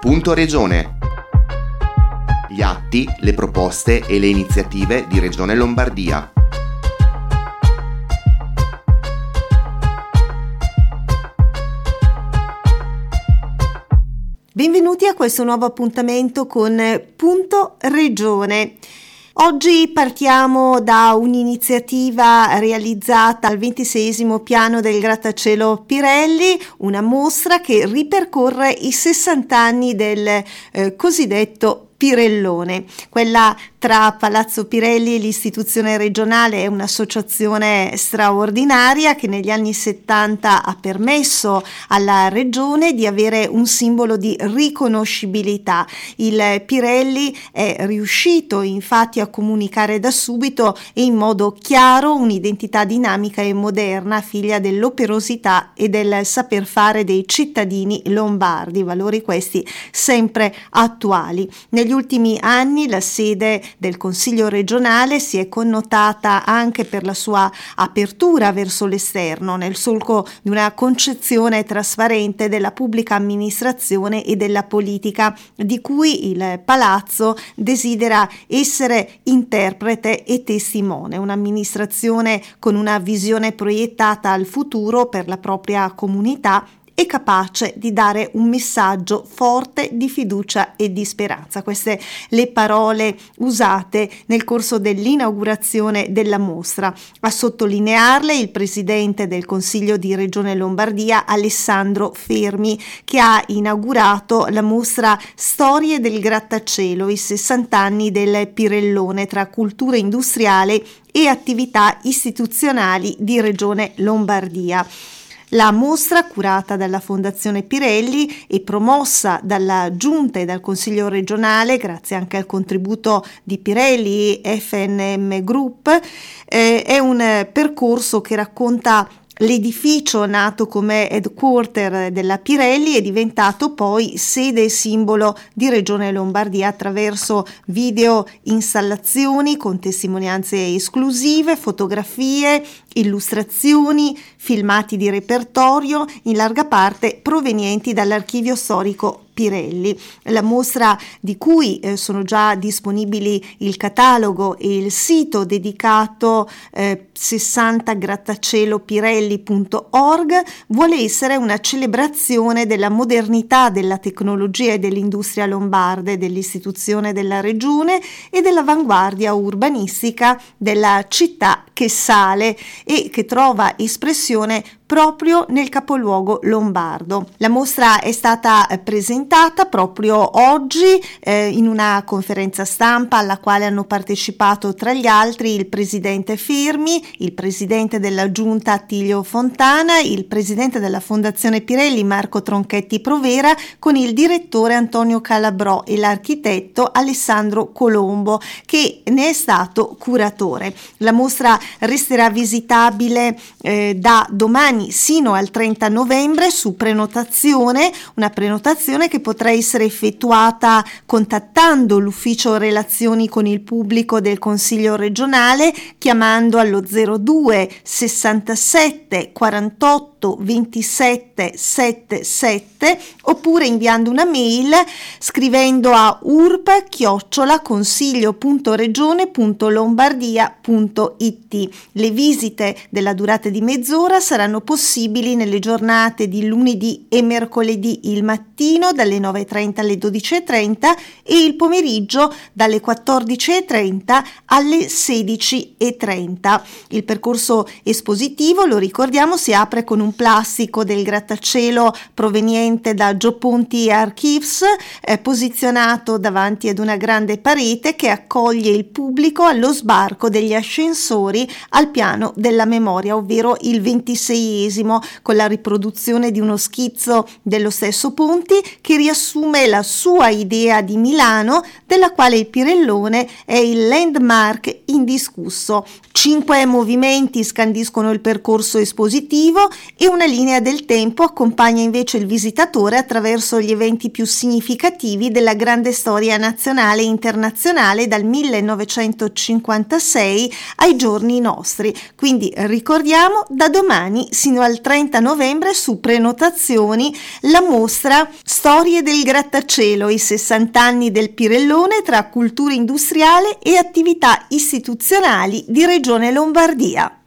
Punto Regione. Gli atti, le proposte e le iniziative di Regione Lombardia. Benvenuti a questo nuovo appuntamento con Punto Regione. Oggi partiamo da un'iniziativa realizzata al 26 piano del grattacielo Pirelli, una mostra che ripercorre i 60 anni del eh, cosiddetto Pirellone. Quella tra Palazzo Pirelli e l'istituzione regionale è un'associazione straordinaria che negli anni 70 ha permesso alla regione di avere un simbolo di riconoscibilità. Il Pirelli è riuscito infatti a comunicare da subito e in modo chiaro un'identità dinamica e moderna, figlia dell'operosità e del saper fare dei cittadini lombardi, valori questi sempre attuali. Negli ultimi anni la sede del Consiglio regionale si è connotata anche per la sua apertura verso l'esterno, nel solco di una concezione trasparente della pubblica amministrazione e della politica, di cui il Palazzo desidera essere interprete e testimone, un'amministrazione con una visione proiettata al futuro per la propria comunità e capace di dare un messaggio forte di fiducia e di speranza. Queste le parole usate nel corso dell'inaugurazione della mostra. A sottolinearle il presidente del Consiglio di Regione Lombardia Alessandro Fermi che ha inaugurato la mostra Storie del grattacielo, i 60 anni del Pirellone tra cultura industriale e attività istituzionali di Regione Lombardia. La mostra, curata dalla Fondazione Pirelli e promossa dalla Giunta e dal Consiglio regionale, grazie anche al contributo di Pirelli e FNM Group, eh, è un percorso che racconta L'edificio nato come headquarter della Pirelli è diventato poi sede e simbolo di Regione Lombardia attraverso video installazioni con testimonianze esclusive, fotografie, illustrazioni, filmati di repertorio, in larga parte provenienti dall'archivio storico Pirelli. La mostra di cui eh, sono già disponibili il catalogo e il sito dedicato eh, 60grattacielopirelli.org vuole essere una celebrazione della modernità della tecnologia e dell'industria lombarde, dell'istituzione della regione e dell'avanguardia urbanistica della città che sale e che trova espressione proprio nel capoluogo lombardo. La mostra è stata eh, presentata proprio oggi eh, in una conferenza stampa alla quale hanno partecipato tra gli altri il presidente Firmi, il presidente della giunta Attilio Fontana, il presidente della Fondazione Pirelli Marco Tronchetti Provera con il direttore Antonio Calabrò e l'architetto Alessandro Colombo che ne è stato curatore. La mostra resterà visitabile eh, da domani domani sino al 30 novembre su prenotazione, una prenotazione che potrà essere effettuata contattando l'ufficio relazioni con il pubblico del Consiglio regionale chiamando allo 02 67 48 27 77 oppure inviando una mail scrivendo a urp chiocciola consiglio.regione.lombardia.it. Le visite della durata di mezz'ora saranno possibili nelle giornate di lunedì e mercoledì il mattino dalle 9.30 alle 12.30 e il pomeriggio dalle 14.30 alle 16.30. Il percorso espositivo, lo ricordiamo, si apre con un plastico del grattacielo proveniente da Gio Ponti Archives, eh, posizionato davanti ad una grande parete che accoglie il pubblico allo sbarco degli ascensori al piano della memoria, ovvero il 26 con la riproduzione di uno schizzo dello stesso Ponti che riassume la sua idea di Milano, della quale il Pirellone è il landmark indiscusso. Cinque movimenti scandiscono il percorso espositivo e una linea del tempo accompagna invece il visitatore attraverso gli eventi più significativi della grande storia nazionale e internazionale dal 1956 ai giorni nostri. Quindi ricordiamo da domani sino al 30 novembre su prenotazioni la mostra Storie del grattacielo, i 60 anni del Pirellone tra cultura industriale e attività istituzionali di Regione Lombardia.